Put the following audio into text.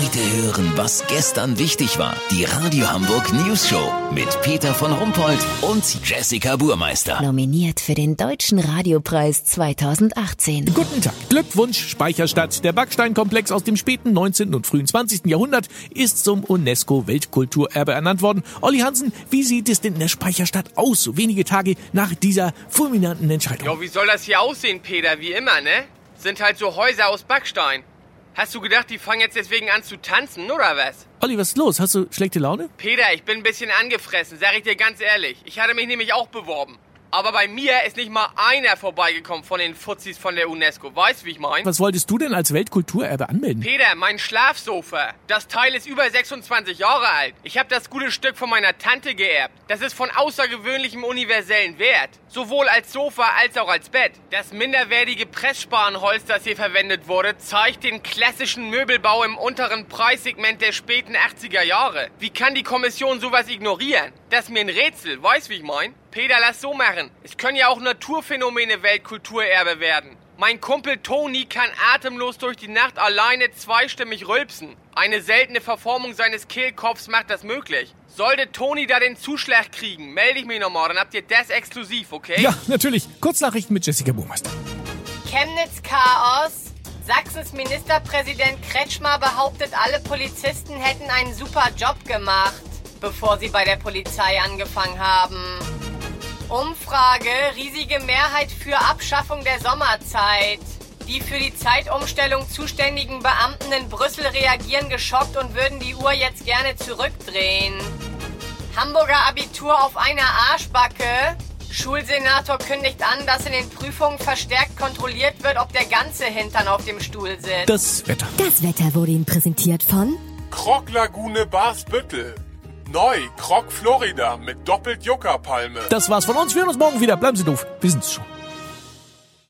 Heute hören, was gestern wichtig war. Die Radio Hamburg News Show mit Peter von Rumpold und Jessica Burmeister. Nominiert für den Deutschen Radiopreis 2018. Guten Tag. Glückwunsch, Speicherstadt. Der Backsteinkomplex aus dem späten 19. und frühen 20. Jahrhundert ist zum UNESCO-Weltkulturerbe ernannt worden. Olli Hansen, wie sieht es denn in der Speicherstadt aus, so wenige Tage nach dieser fulminanten Entscheidung? Ja, wie soll das hier aussehen, Peter? Wie immer, ne? Sind halt so Häuser aus Backstein. Hast du gedacht, die fangen jetzt deswegen an zu tanzen, oder was? Olli, was ist los? Hast du schlechte Laune? Peter, ich bin ein bisschen angefressen, sag ich dir ganz ehrlich. Ich hatte mich nämlich auch beworben. Aber bei mir ist nicht mal einer vorbeigekommen von den Fuzis von der UNESCO. Weißt, wie ich mein? Was wolltest du denn als Weltkulturerbe anmelden? Peter, mein Schlafsofa. Das Teil ist über 26 Jahre alt. Ich habe das gute Stück von meiner Tante geerbt. Das ist von außergewöhnlichem universellen Wert. Sowohl als Sofa als auch als Bett. Das minderwertige Pressspanholz, das hier verwendet wurde, zeigt den klassischen Möbelbau im unteren Preissegment der späten 80er Jahre. Wie kann die Kommission sowas ignorieren? Das ist mir ein Rätsel. Weißt, wie ich mein? Peter, lass so machen. Es können ja auch Naturphänomene Weltkulturerbe werden. Mein Kumpel Toni kann atemlos durch die Nacht alleine zweistimmig rülpsen. Eine seltene Verformung seines Kehlkopfs macht das möglich. Sollte Toni da den Zuschlag kriegen, melde ich mich nochmal, dann habt ihr das exklusiv, okay? Ja, natürlich. Kurznachrichten mit Jessica Burmeister. Chemnitz Chaos. Sachsens Ministerpräsident Kretschmer behauptet, alle Polizisten hätten einen super Job gemacht, bevor sie bei der Polizei angefangen haben. Umfrage, riesige Mehrheit für Abschaffung der Sommerzeit. Die für die Zeitumstellung zuständigen Beamten in Brüssel reagieren geschockt und würden die Uhr jetzt gerne zurückdrehen. Hamburger Abitur auf einer Arschbacke. Schulsenator kündigt an, dass in den Prüfungen verstärkt kontrolliert wird, ob der ganze Hintern auf dem Stuhl sitzt. Das Wetter. Das Wetter wurde Ihnen präsentiert von Kroglagune Barsbüttel. Neu, Krog Florida mit doppelt Juckerpalme. Das war's von uns. Wir hören uns morgen wieder. Bleiben Sie doof. Wir sind's schon.